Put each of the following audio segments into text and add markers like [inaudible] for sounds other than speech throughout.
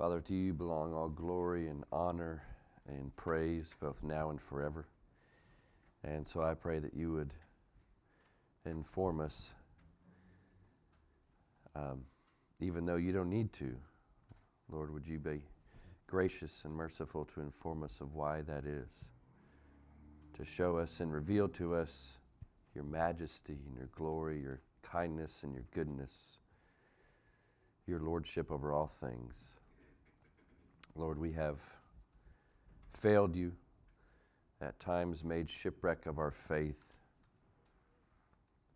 Father, to you belong all glory and honor and praise, both now and forever. And so I pray that you would inform us, um, even though you don't need to. Lord, would you be gracious and merciful to inform us of why that is? To show us and reveal to us your majesty and your glory, your kindness and your goodness, your lordship over all things. Lord, we have failed you, at times made shipwreck of our faith,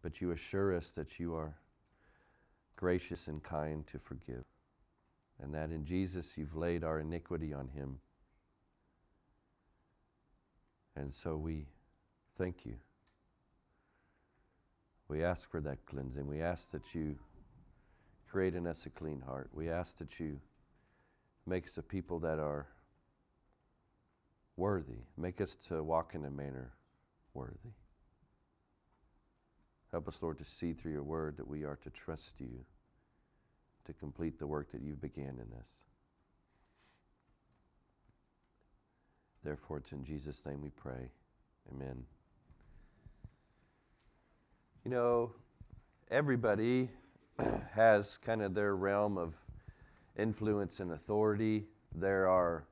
but you assure us that you are gracious and kind to forgive, and that in Jesus you've laid our iniquity on him. And so we thank you. We ask for that cleansing. We ask that you create in us a clean heart. We ask that you make us a people that are worthy. Make us to walk in a manner worthy. Help us, Lord, to see through your word that we are to trust you to complete the work that you began in us. Therefore, it's in Jesus' name we pray. Amen. You know, everybody [clears throat] has kind of their realm of influence and authority. There are,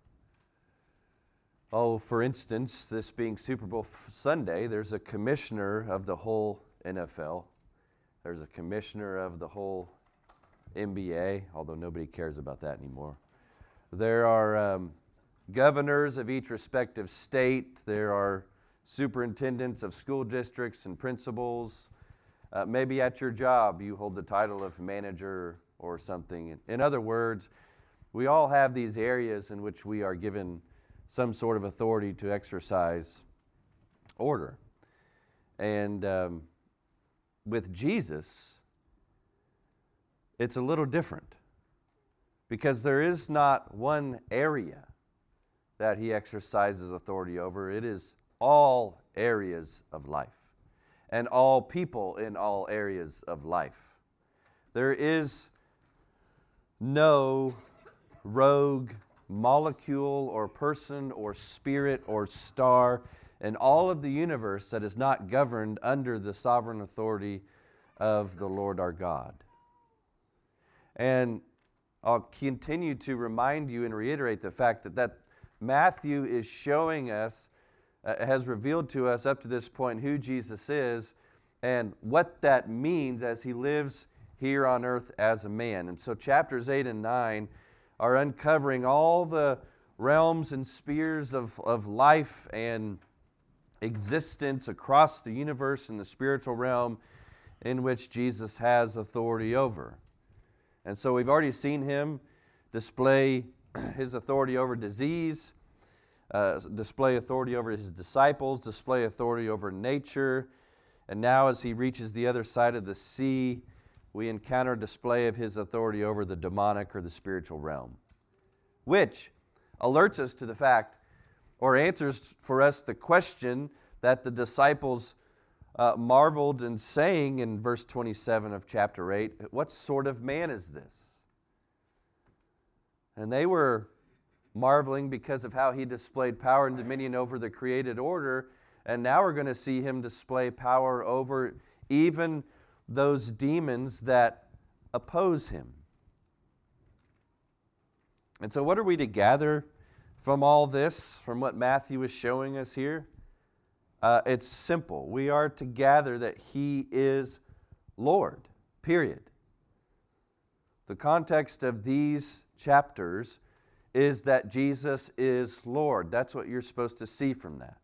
oh, for instance, this being Super Bowl Sunday, there's a commissioner of the whole NFL, there's a commissioner of the whole NBA, although nobody cares about that anymore. There are um, governors of each respective state, there are superintendents of school districts and principals. Uh, maybe at your job you hold the title of manager or something. In other words, we all have these areas in which we are given some sort of authority to exercise order. And um, with Jesus, it's a little different because there is not one area that he exercises authority over, it is all areas of life and all people in all areas of life. There is no rogue molecule or person or spirit or star in all of the universe that is not governed under the sovereign authority of the Lord our God. And I'll continue to remind you and reiterate the fact that, that Matthew is showing us uh, has revealed to us up to this point who Jesus is and what that means as he lives here on earth as a man. And so, chapters 8 and 9 are uncovering all the realms and spheres of, of life and existence across the universe and the spiritual realm in which Jesus has authority over. And so, we've already seen him display [clears throat] his authority over disease uh, display authority over his disciples, display authority over nature. And now, as he reaches the other side of the sea, we encounter a display of his authority over the demonic or the spiritual realm, which alerts us to the fact or answers for us the question that the disciples uh, marveled in saying in verse 27 of chapter 8 What sort of man is this? And they were marveling because of how he displayed power and dominion over the created order. And now we're going to see him display power over even those demons that oppose him. And so, what are we to gather from all this, from what Matthew is showing us here? Uh, it's simple. We are to gather that he is Lord, period. The context of these chapters is that Jesus is Lord. That's what you're supposed to see from that.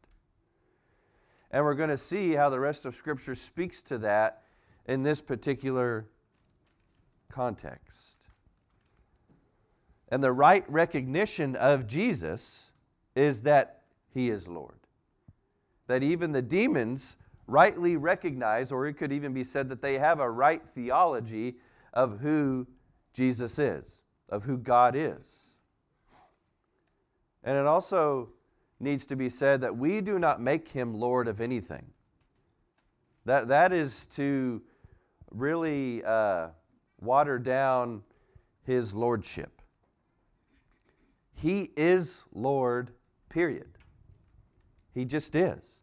And we're going to see how the rest of Scripture speaks to that in this particular context. And the right recognition of Jesus is that he is Lord. That even the demons rightly recognize, or it could even be said that they have a right theology of who Jesus is, of who God is. And it also needs to be said that we do not make him Lord of anything. That, that is to really uh, water down his lordship. He is Lord, period. He just is.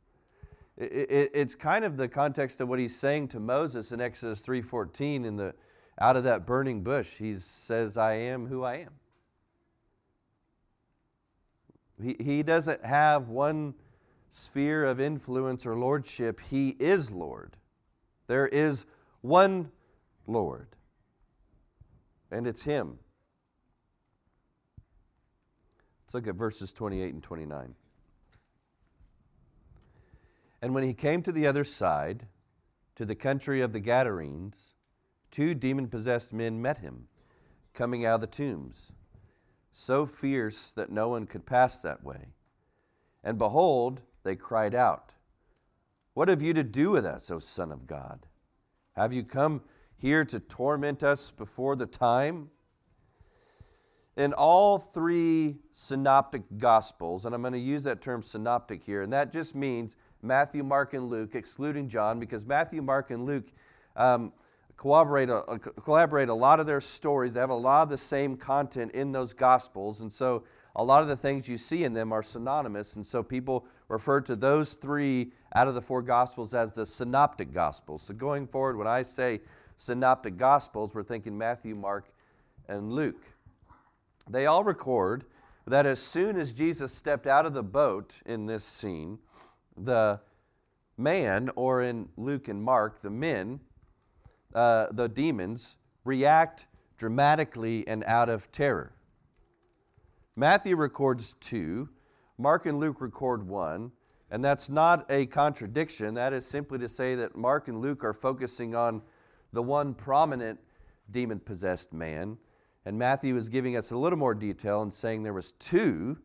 It, it, it's kind of the context of what he's saying to Moses in Exodus 3:14 in the out of that burning bush. He says, "I am who I am." He, he doesn't have one sphere of influence or lordship. He is Lord. There is one Lord, and it's Him. Let's look at verses 28 and 29. And when he came to the other side, to the country of the Gadarenes, two demon possessed men met him, coming out of the tombs, so fierce that no one could pass that way. And behold, they cried out, What have you to do with us, O Son of God? Have you come here to torment us before the time? In all three synoptic gospels, and I'm going to use that term synoptic here, and that just means Matthew, Mark, and Luke, excluding John, because Matthew, Mark, and Luke um, collaborate a, collaborate a lot of their stories. They have a lot of the same content in those gospels, and so a lot of the things you see in them are synonymous. And so people refer to those three out of the four gospels as the synoptic gospels. So going forward, when I say synoptic gospels, we're thinking Matthew, Mark, and Luke. They all record that as soon as Jesus stepped out of the boat in this scene, the man, or in Luke and Mark, the men, uh, the demons, react dramatically and out of terror. Matthew records two, Mark and Luke record one, and that's not a contradiction. That is simply to say that Mark and Luke are focusing on the one prominent demon possessed man, and Matthew is giving us a little more detail and saying there was two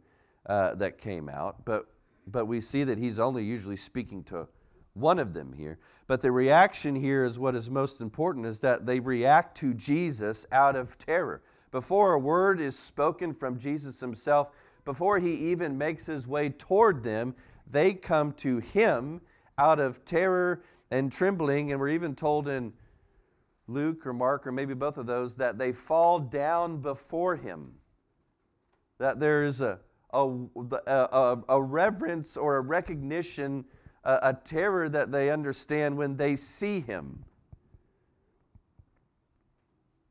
uh, that came out, but but we see that he's only usually speaking to one of them here. But the reaction here is what is most important is that they react to Jesus out of terror. Before a word is spoken from Jesus himself, before he even makes his way toward them, they come to him out of terror and trembling. And we're even told in Luke or Mark or maybe both of those that they fall down before him. That there is a, a, a, a reverence or a recognition, a, a terror that they understand when they see him.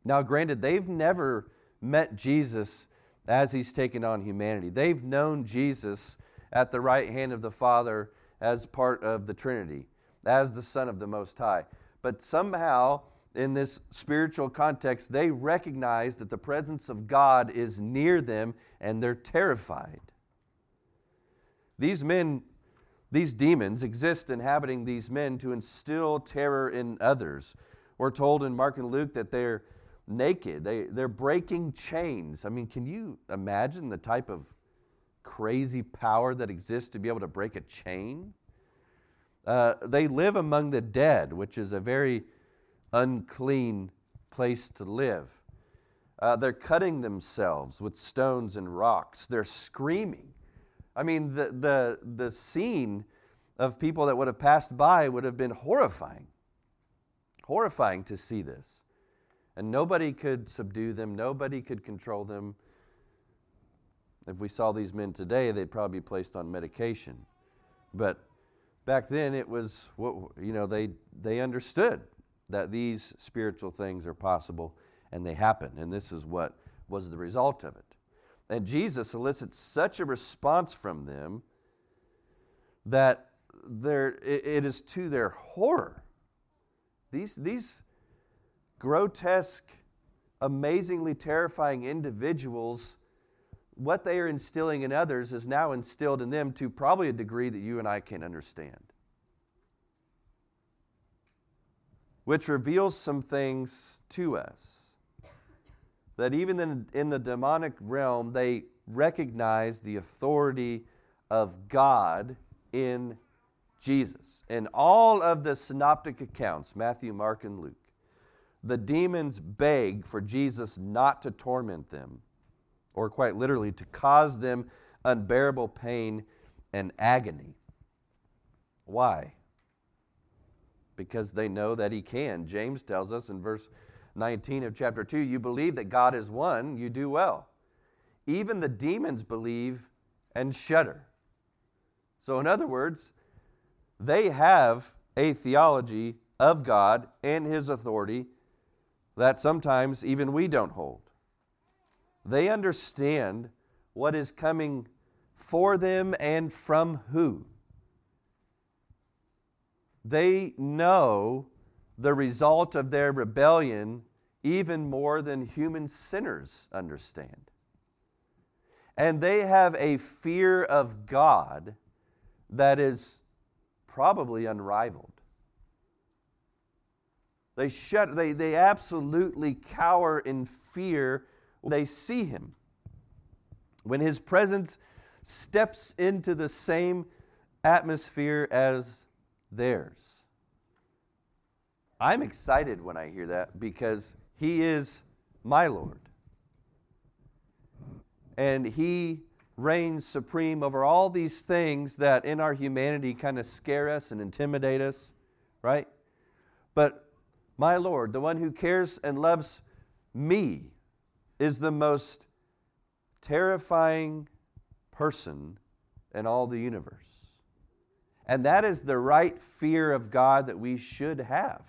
Now, granted, they've never met Jesus as he's taken on humanity. They've known Jesus at the right hand of the Father as part of the Trinity, as the Son of the Most High. But somehow, in this spiritual context, they recognize that the presence of God is near them and they're terrified. These men, these demons, exist inhabiting these men to instill terror in others. We're told in Mark and Luke that they're naked, they, they're breaking chains. I mean, can you imagine the type of crazy power that exists to be able to break a chain? Uh, they live among the dead, which is a very unclean place to live. Uh, they're cutting themselves with stones and rocks. They're screaming. I mean, the, the, the scene of people that would have passed by would have been horrifying. Horrifying to see this. And nobody could subdue them, nobody could control them. If we saw these men today, they'd probably be placed on medication. But back then, it was what, you know, they, they understood that these spiritual things are possible and they happen. And this is what was the result of it. And Jesus elicits such a response from them that there, it is to their horror. These, these grotesque, amazingly terrifying individuals, what they are instilling in others is now instilled in them to probably a degree that you and I can't understand. which reveals some things to us. That even in, in the demonic realm, they recognize the authority of God in Jesus. In all of the synoptic accounts, Matthew, Mark, and Luke, the demons beg for Jesus not to torment them, or quite literally, to cause them unbearable pain and agony. Why? because they know that He can. James tells us in verse 19 of chapter 2 you believe that God is one, you do well. even the demons believe and shudder. So, in other words, they have a theology of God and His authority that sometimes even we don't hold. They understand what is coming for them and from who. They know the result of their rebellion even more than human sinners understand. And they have a fear of God that is probably unrivaled. They, shut, they, they absolutely cower in fear when they see him. When his presence steps into the same atmosphere as theirs. I'm excited when I hear that because he is my Lord. And he reigns supreme over all these things that in our humanity kind of scare us and intimidate us, right? But my Lord, the one who cares and loves me, is the most terrifying person in all the universe. And that is the right fear of God that we should have.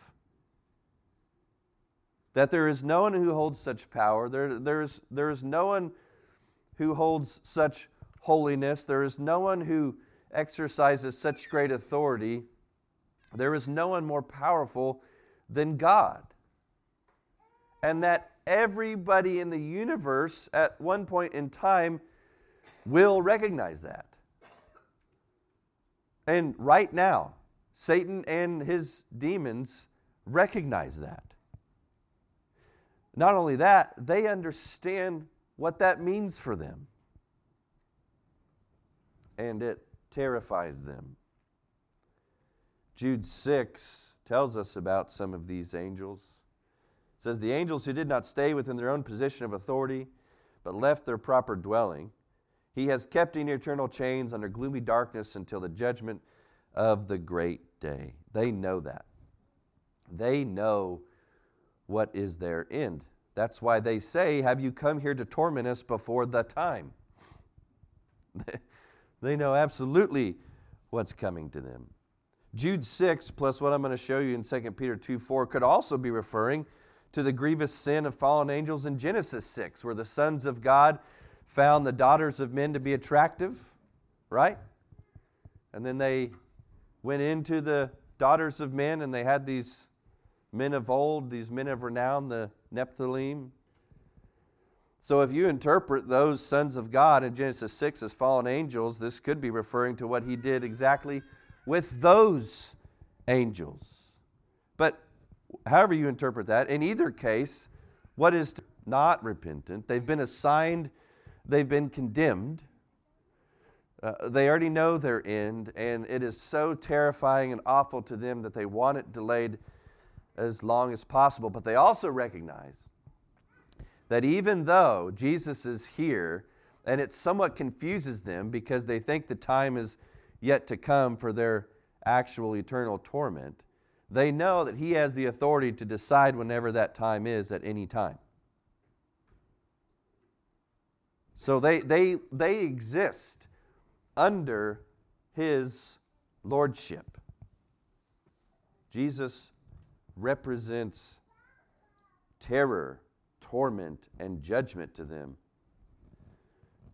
That there is no one who holds such power, there, there's, there is no one who holds such holiness, there is no one who exercises such great authority, there is no one more powerful than God. And that everybody in the universe at one point in time will recognize that. And right now, Satan and his demons recognize that. Not only that, they understand what that means for them. And it terrifies them. Jude 6 tells us about some of these angels. It says, The angels who did not stay within their own position of authority, but left their proper dwelling, he has kept in eternal chains under gloomy darkness until the judgment of the great day. They know that. They know what is their end. That's why they say, Have you come here to torment us before the time? [laughs] they know absolutely what's coming to them. Jude 6, plus what I'm going to show you in 2 Peter 2 4, could also be referring to the grievous sin of fallen angels in Genesis 6, where the sons of God found the daughters of men to be attractive, right? And then they went into the daughters of men and they had these men of old, these men of renown, the Nephilim. So if you interpret those sons of God in Genesis 6 as fallen angels, this could be referring to what he did exactly with those angels. But however you interpret that, in either case, what is not repentant, they've been assigned, they've been condemned. Uh, they already know their end, and it is so terrifying and awful to them that they want it delayed as long as possible. But they also recognize that even though Jesus is here, and it somewhat confuses them because they think the time is yet to come for their actual eternal torment, they know that He has the authority to decide whenever that time is at any time. So they, they, they exist under His lordship. Jesus represents terror, torment, and judgment to them.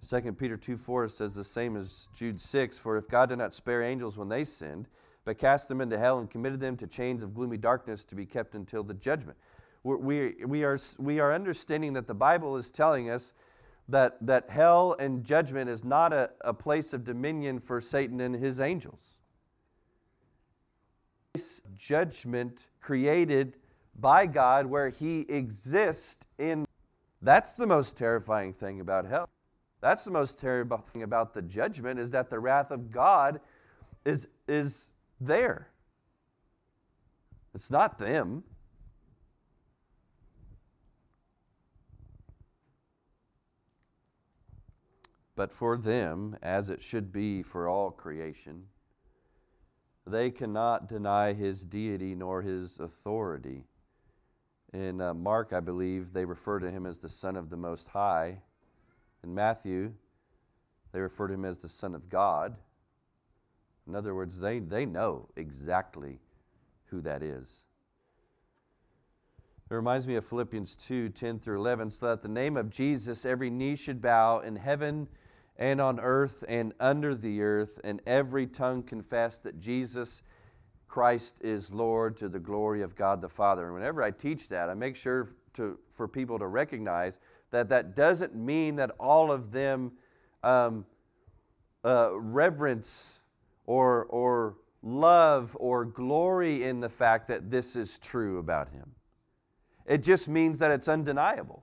2 Peter 2 4 says the same as Jude 6 For if God did not spare angels when they sinned, but cast them into hell and committed them to chains of gloomy darkness to be kept until the judgment. We're, we, we, are, we are understanding that the Bible is telling us that, that hell and judgment is not a, a place of dominion for Satan and his angels. Judgment created by God where he exists in. That's the most terrifying thing about hell. That's the most terrible thing about the judgment is that the wrath of God is, is there. It's not them. But for them, as it should be for all creation, they cannot deny his deity nor his authority. In uh, Mark, I believe, they refer to him as the Son of the Most High. In Matthew, they refer to him as the Son of God. In other words, they, they know exactly who that is. It reminds me of Philippians 2 10 through 11. So that the name of Jesus, every knee should bow in heaven and on earth and under the earth, and every tongue confess that Jesus Christ is Lord to the glory of God the Father. And whenever I teach that, I make sure to, for people to recognize that that doesn't mean that all of them um, uh, reverence or, or love or glory in the fact that this is true about him. It just means that it's undeniable.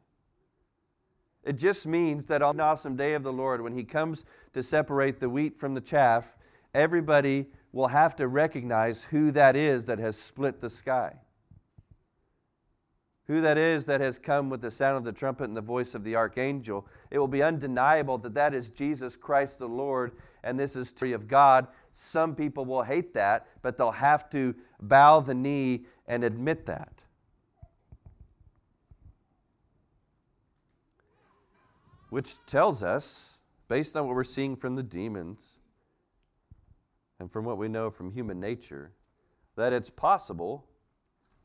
It just means that on the awesome day of the Lord, when He comes to separate the wheat from the chaff, everybody will have to recognize who that is that has split the sky. Who that is that has come with the sound of the trumpet and the voice of the archangel. It will be undeniable that that is Jesus Christ the Lord, and this is tree of God. Some people will hate that, but they'll have to bow the knee and admit that. which tells us, based on what we're seeing from the demons and from what we know from human nature, that it's possible,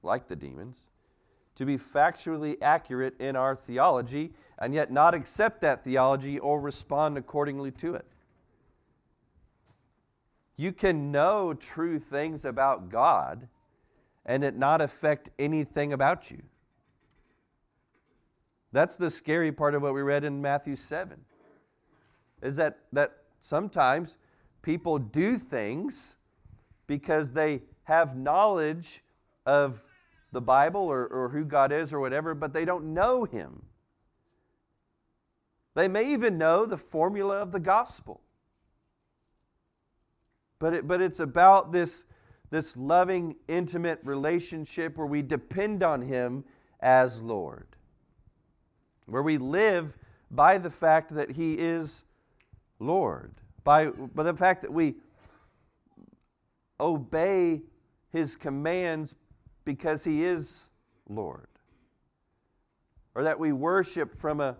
like the demons, to be factually accurate in our theology and yet not accept that theology or respond accordingly to it. You can know true things about God and it not affect anything about you. That's the scary part of what we read in Matthew 7. Is that, that sometimes people do things because they have knowledge of the Bible or, or who God is or whatever, but they don't know Him. They may even know the formula of the gospel. But, it, but it's about this, this loving, intimate relationship where we depend on Him as Lord where we live by the fact that He is Lord, by, by the fact that we obey His commands because He is Lord, or that we worship from a,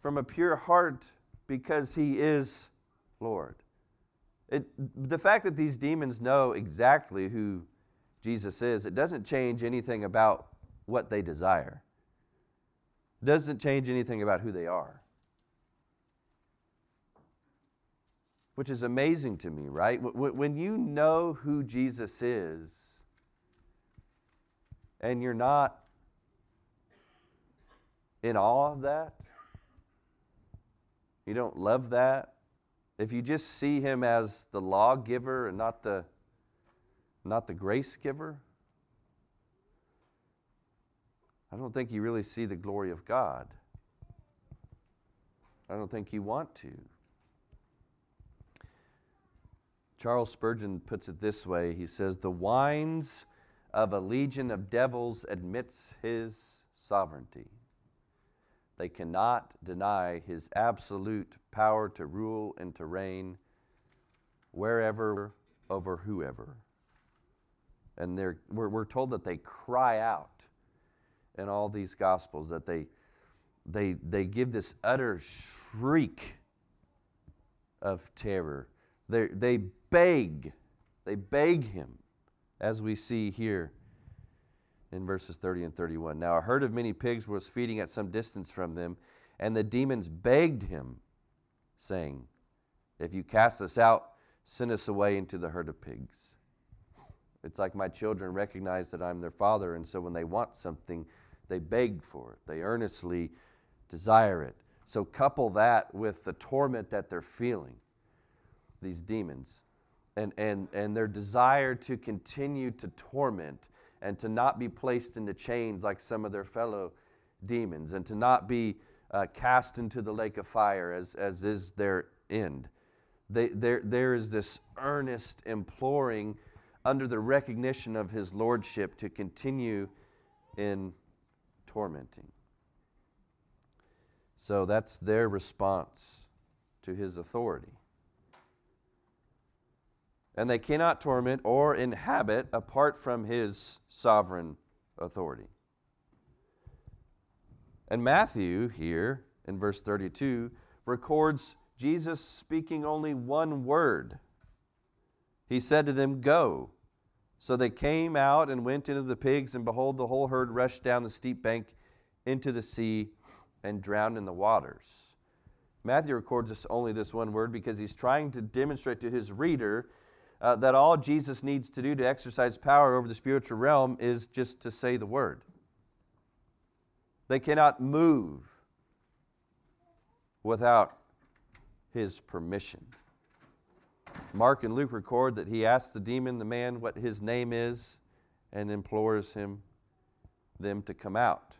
from a pure heart because He is Lord. It, the fact that these demons know exactly who Jesus is, it doesn't change anything about what they desire doesn't change anything about who they are. Which is amazing to me, right? When you know who Jesus is and you're not in awe of that, you don't love that, if you just see him as the lawgiver and not the, not the grace giver, I don't think you really see the glory of God. I don't think you want to. Charles Spurgeon puts it this way he says, The whines of a legion of devils admits his sovereignty. They cannot deny his absolute power to rule and to reign wherever, over whoever. And we're, we're told that they cry out in all these gospels that they they they give this utter shriek of terror. They they beg, they beg him, as we see here in verses 30 and 31. Now a herd of many pigs was feeding at some distance from them, and the demons begged him, saying, If you cast us out, send us away into the herd of pigs. It's like my children recognize that I'm their father, and so when they want something, they beg for it, they earnestly desire it. So, couple that with the torment that they're feeling, these demons, and, and, and their desire to continue to torment and to not be placed into chains like some of their fellow demons, and to not be uh, cast into the lake of fire as, as is their end. They, there, there is this earnest imploring under the recognition of his lordship to continue in tormenting. So that's their response to his authority. And they cannot torment or inhabit apart from his sovereign authority. And Matthew, here in verse 32, records Jesus speaking only one word. He said to them, Go. So they came out and went into the pigs, and behold, the whole herd rushed down the steep bank into the sea and drowned in the waters. Matthew records this, only this one word because he's trying to demonstrate to his reader uh, that all Jesus needs to do to exercise power over the spiritual realm is just to say the word. They cannot move without his permission. Mark and Luke record that he asks the demon, the man, what his name is, and implores him them to come out.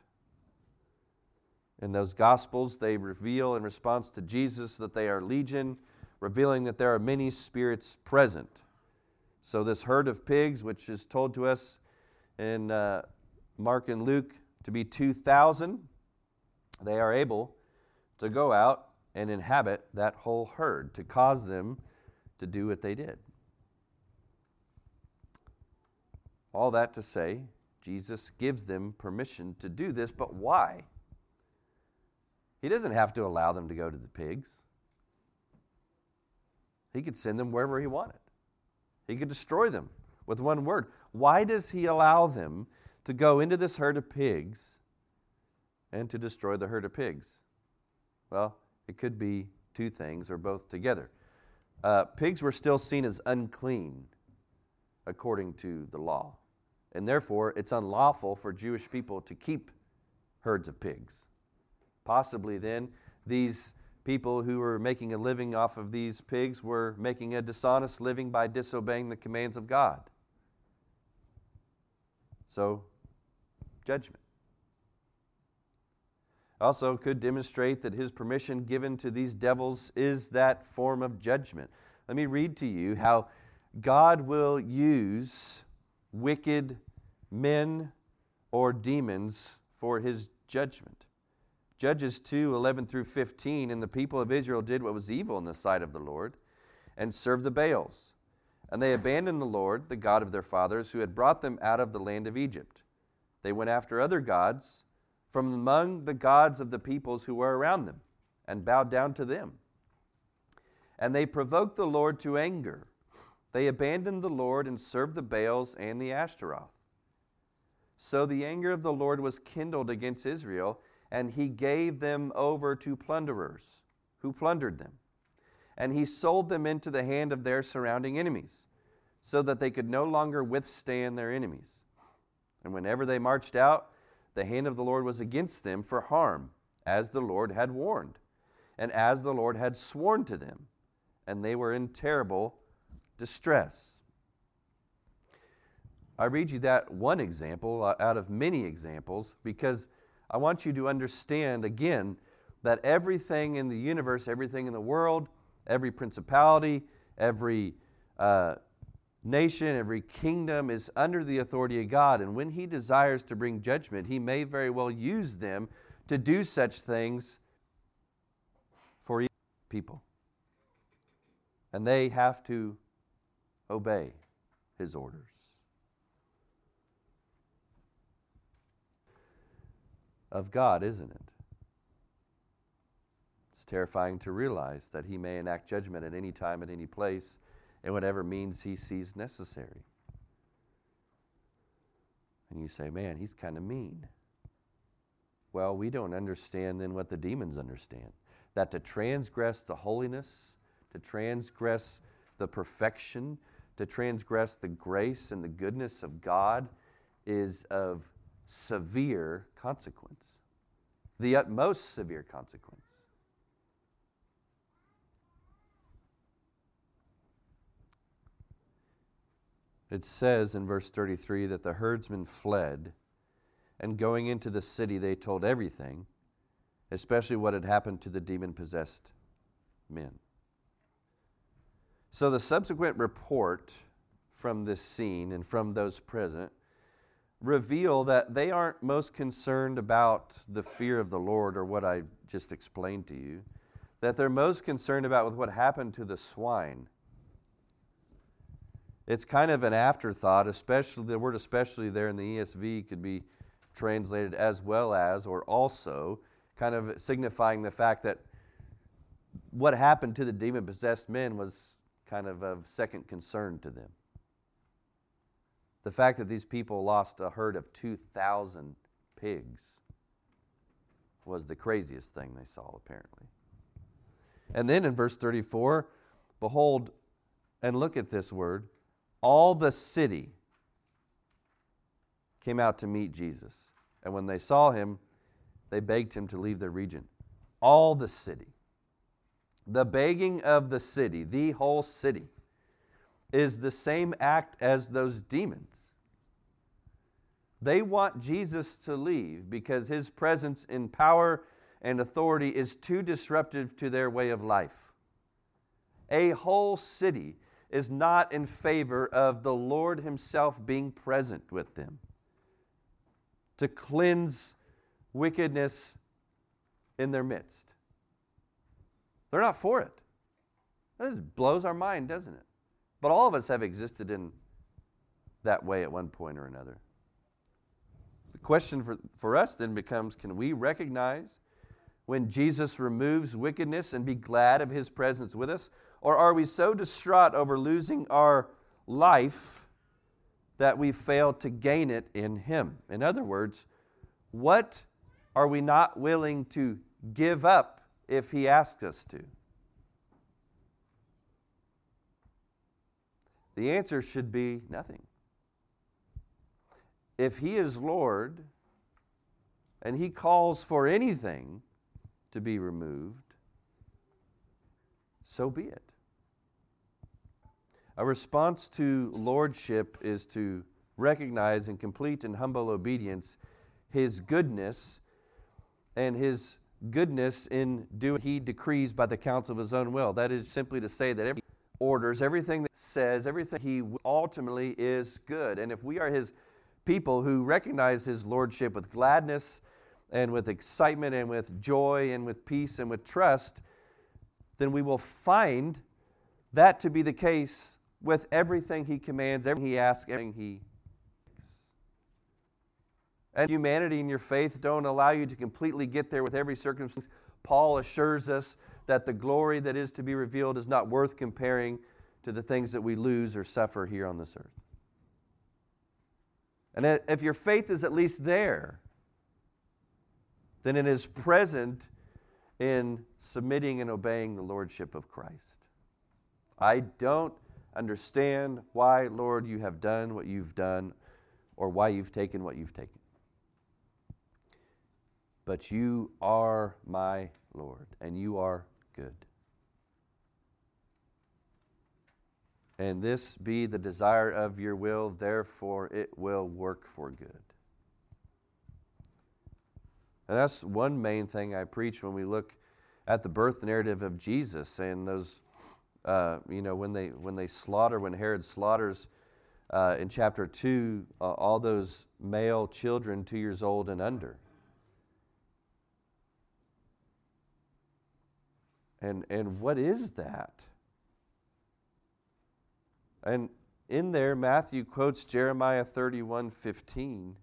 In those Gospels, they reveal in response to Jesus that they are legion, revealing that there are many spirits present. So, this herd of pigs, which is told to us in uh, Mark and Luke to be 2,000, they are able to go out and inhabit that whole herd, to cause them to do what they did. All that to say, Jesus gives them permission to do this, but why? He doesn't have to allow them to go to the pigs. He could send them wherever he wanted. He could destroy them with one word. Why does he allow them to go into this herd of pigs and to destroy the herd of pigs? Well, it could be two things or both together. Uh, pigs were still seen as unclean according to the law, and therefore it's unlawful for Jewish people to keep herds of pigs. Possibly then, these people who were making a living off of these pigs were making a dishonest living by disobeying the commands of God. So, judgment. Also, could demonstrate that his permission given to these devils is that form of judgment. Let me read to you how God will use wicked men or demons for his judgment. Judges 2 11 through 15, and the people of Israel did what was evil in the sight of the Lord and served the Baals. And they abandoned the Lord, the God of their fathers, who had brought them out of the land of Egypt. They went after other gods from among the gods of the peoples who were around them and bowed down to them. And they provoked the Lord to anger. They abandoned the Lord and served the Baals and the Ashtaroth. So the anger of the Lord was kindled against Israel, and he gave them over to plunderers, who plundered them. And he sold them into the hand of their surrounding enemies, so that they could no longer withstand their enemies. And whenever they marched out, the hand of the Lord was against them for harm, as the Lord had warned, and as the Lord had sworn to them, and they were in terrible distress. I read you that one example uh, out of many examples because I want you to understand again that everything in the universe, everything in the world, every principality, every uh, nation, every kingdom is under the authority of God. And when He desires to bring judgment, He may very well use them to do such things for people. And they have to obey His orders. Of God, isn't it? It's terrifying to realize that He may enact judgment at any time, at any place in whatever means he sees necessary. And you say, man, he's kind of mean. Well, we don't understand then what the demons understand that to transgress the holiness, to transgress the perfection, to transgress the grace and the goodness of God is of severe consequence, the utmost severe consequence. it says in verse 33 that the herdsmen fled, and going into the city, they told everything, especially what had happened to the demon possessed men. So the subsequent report from this scene and from those present reveal that they aren't most concerned about the fear of the Lord or what I just explained to you, that they're most concerned about with what happened to the swine it's kind of an afterthought, especially the word especially there in the ESV could be translated as well as or also, kind of signifying the fact that what happened to the demon possessed men was kind of of second concern to them. The fact that these people lost a herd of 2,000 pigs was the craziest thing they saw, apparently. And then in verse 34, behold, and look at this word all the city came out to meet Jesus. And when they saw him, they begged him to leave their region. All the city. The begging of the city, the whole city, is the same act as those demons. They want Jesus to leave because his presence in power and authority is too disruptive to their way of life. A whole city is not in favor of the Lord himself being present with them to cleanse wickedness in their midst. They're not for it. That blows our mind, doesn't it? But all of us have existed in that way at one point or another. The question for, for us then becomes can we recognize when Jesus removes wickedness and be glad of his presence with us? Or are we so distraught over losing our life that we fail to gain it in him? In other words, what are we not willing to give up if he asks us to? The answer should be nothing. If he is Lord and he calls for anything to be removed, so be it. A response to lordship is to recognize in complete and humble obedience his goodness and his goodness in doing he decrees by the counsel of his own will. That is simply to say that every orders, everything that says, everything he ultimately is good. And if we are his people who recognize his lordship with gladness and with excitement and with joy and with peace and with trust, then we will find that to be the case with everything he commands, everything he asks, everything he and humanity and your faith don't allow you to completely get there with every circumstance. Paul assures us that the glory that is to be revealed is not worth comparing to the things that we lose or suffer here on this earth. And if your faith is at least there, then it is present in submitting and obeying the Lordship of Christ. I don't understand why, Lord, you have done what you've done or why you've taken what you've taken. But you are my Lord, and you are good. And this be the desire of your will, therefore it will work for good. And that's one main thing I preach when we look at the birth narrative of Jesus and those, uh, you know, when they when they slaughter, when Herod slaughters uh, in chapter two, uh, all those male children two years old and under. And, and what is that? And in there, Matthew quotes Jeremiah 31 15.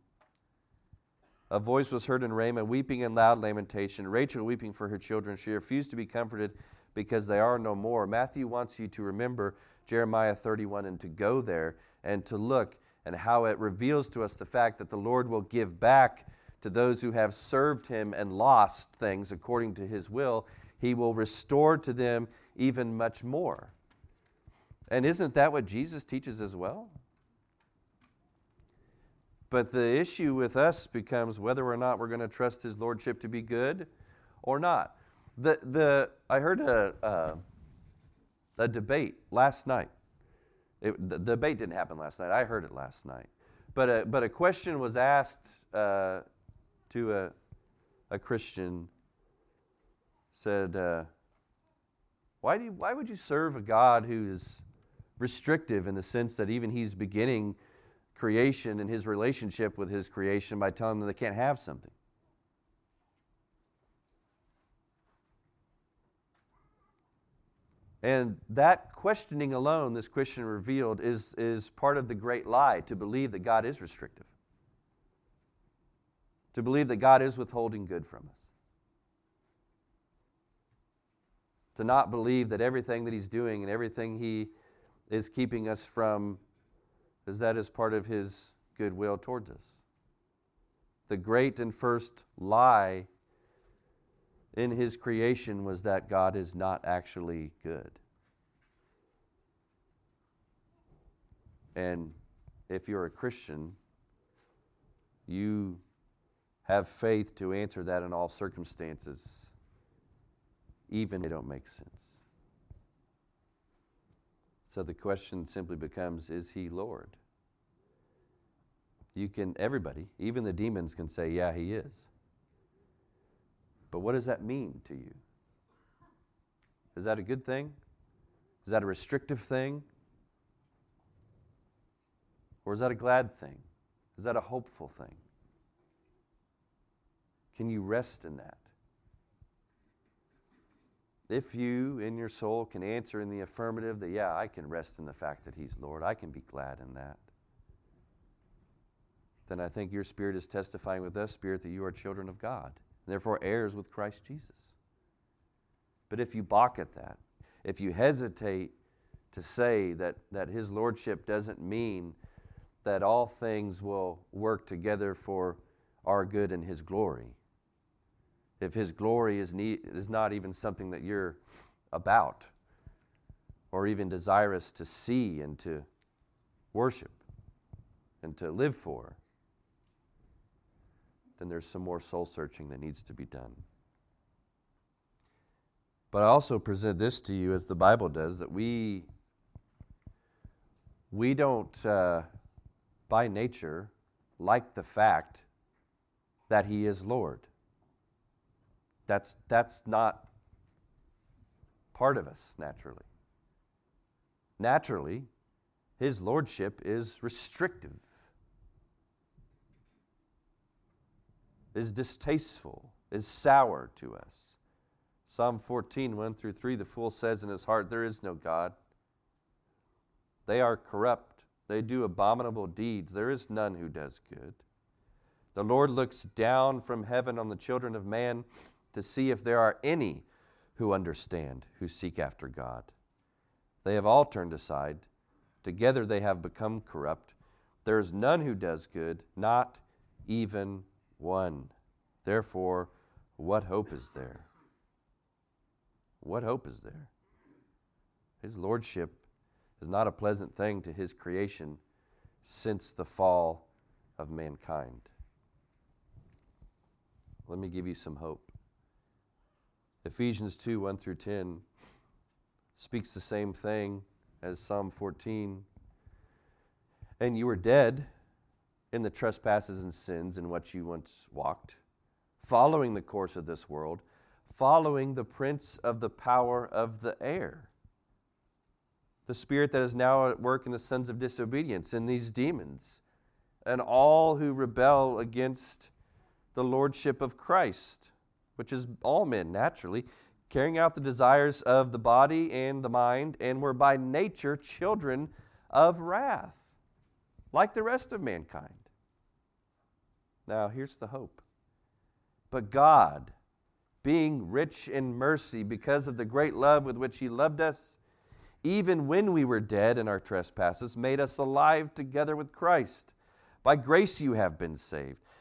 A voice was heard in Ramah, weeping in loud lamentation. Rachel weeping for her children. She refused to be comforted because they are no more. Matthew wants you to remember Jeremiah 31 and to go there and to look and how it reveals to us the fact that the Lord will give back to those who have served him and lost things according to his will he will restore to them even much more. And isn't that what Jesus teaches as well? But the issue with us becomes whether or not we're going to trust His Lordship to be good or not. The, the, I heard a, a, debate last night. It, the debate didn't happen last night. I heard it last night. But a, but a question was asked uh, to a, a Christian said, uh, why, do you, why would you serve a God who is restrictive in the sense that even He's beginning creation and His relationship with His creation by telling them they can't have something? And that questioning alone, this question revealed, is, is part of the great lie to believe that God is restrictive, to believe that God is withholding good from us. To not believe that everything that He's doing and everything He is keeping us from is that is part of His goodwill towards us. The great and first lie in His creation was that God is not actually good. And if you're a Christian, you have faith to answer that in all circumstances, even if they don't make sense. So the question simply becomes Is he Lord? You can, everybody, even the demons can say, Yeah, he is. But what does that mean to you? Is that a good thing? Is that a restrictive thing? Or is that a glad thing? Is that a hopeful thing? Can you rest in that? If you, in your soul, can answer in the affirmative that, yeah, I can rest in the fact that He's Lord, I can be glad in that, then I think your spirit is testifying with us, spirit, that you are children of God, and therefore heirs with Christ Jesus. But if you balk at that, if you hesitate to say that, that His Lordship doesn't mean that all things will work together for our good and His glory, if His glory is, is not even something that you're about or even desirous to see and to worship and to live for, then there's some more soul searching that needs to be done. But I also present this to you as the Bible does that we we don't uh, by nature like the fact that he is Lord. That's, that's not part of us naturally. Naturally, his lordship is restrictive, is distasteful, is sour to us. Psalm 14, 1 through 3, the fool says in his heart, There is no God. They are corrupt, they do abominable deeds. There is none who does good. The Lord looks down from heaven on the children of man to see if there are any who understand, who seek after God. They have all turned aside. Together they have become corrupt. There is none who does good, not even one. Therefore, what hope is there? What hope is there? His lordship is not a pleasant thing to his creation since the fall of mankind. Let me give you some hope. Ephesians 2 1 through 10 speaks the same thing as Psalm 14. And you were dead in the trespasses and sins in which you once walked, following the course of this world, following the prince of the power of the air, the spirit that is now at work in the sons of disobedience, in these demons, and all who rebel against the lordship of Christ which is all men naturally, carrying out the desires of the body and the mind, and were by nature children of wrath, like the rest of mankind. Now, here's the hope. But God, being rich in mercy because of the great love with which He loved us, even when we were dead in our trespasses, made us alive together with Christ. By grace you have been saved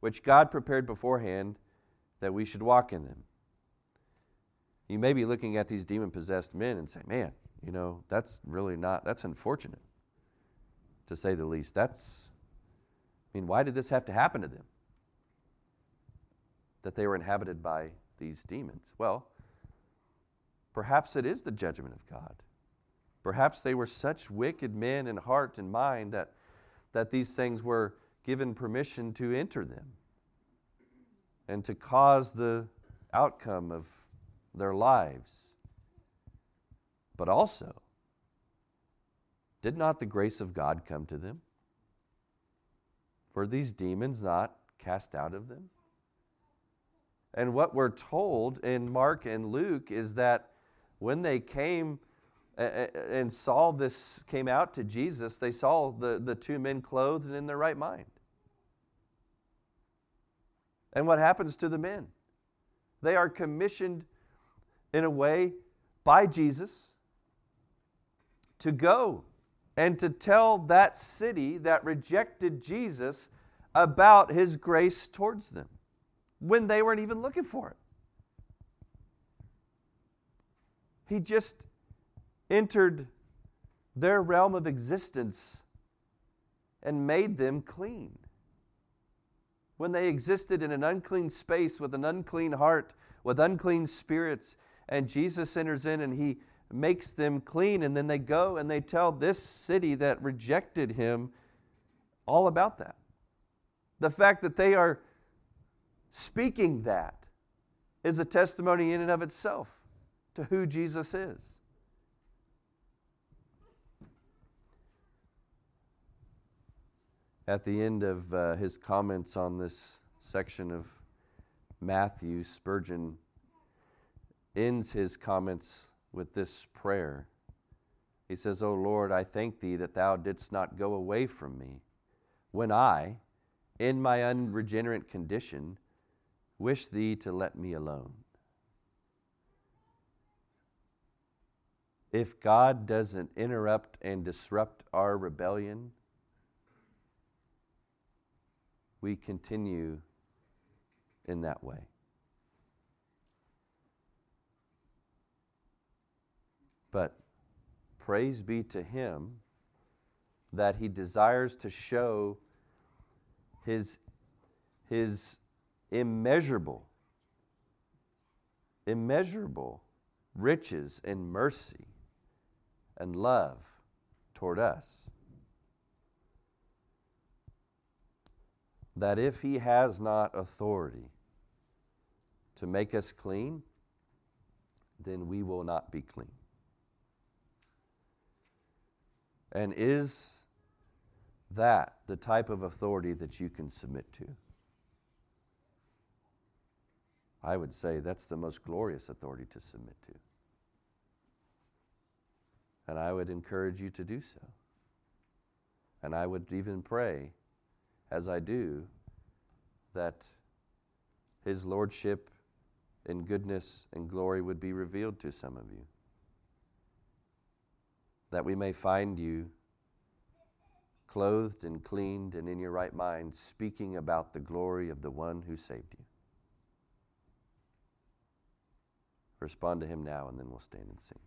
which God prepared beforehand that we should walk in them. You may be looking at these demon possessed men and say, man, you know, that's really not, that's unfortunate, to say the least. That's, I mean, why did this have to happen to them? That they were inhabited by these demons? Well, perhaps it is the judgment of God. Perhaps they were such wicked men in heart and mind that, that these things were given permission to enter them and to cause the outcome of their lives But also, did not the grace of God come to them? Were these demons not cast out of them? And what we're told in Mark and Luke is that when they came and saw this, came out to Jesus, they saw the, the two men clothed and in their right mind. And what happens to the men? They are commissioned in a way by Jesus to go and to tell that city that rejected Jesus about his grace towards them when they weren't even looking for it. He just entered their realm of existence and made them clean. When they existed in an unclean space with an unclean heart, with unclean spirits, and Jesus enters in and he makes them clean, and then they go and they tell this city that rejected him all about that. The fact that they are speaking that is a testimony in and of itself to who Jesus is. At the end of uh, his comments on this section of Matthew, Spurgeon ends his comments with this prayer. He says, O Lord, I thank thee that thou didst not go away from me when I, in my unregenerate condition, wish thee to let me alone. If God doesn't interrupt and disrupt our rebellion, we continue in that way. But praise be to Him that He desires to show His, his immeasurable, immeasurable riches and mercy and love toward us. That if He has not authority to make us clean, then we will not be clean. And is that the type of authority that you can submit to? I would say that's the most glorious authority to submit to. And I would encourage you to do so. And I would even pray, as I do, that His Lordship in goodness and glory would be revealed to some of you that we may find you clothed and cleaned and in your right mind, speaking about the glory of the one who saved you. Respond to him now, and then we'll stand and sing.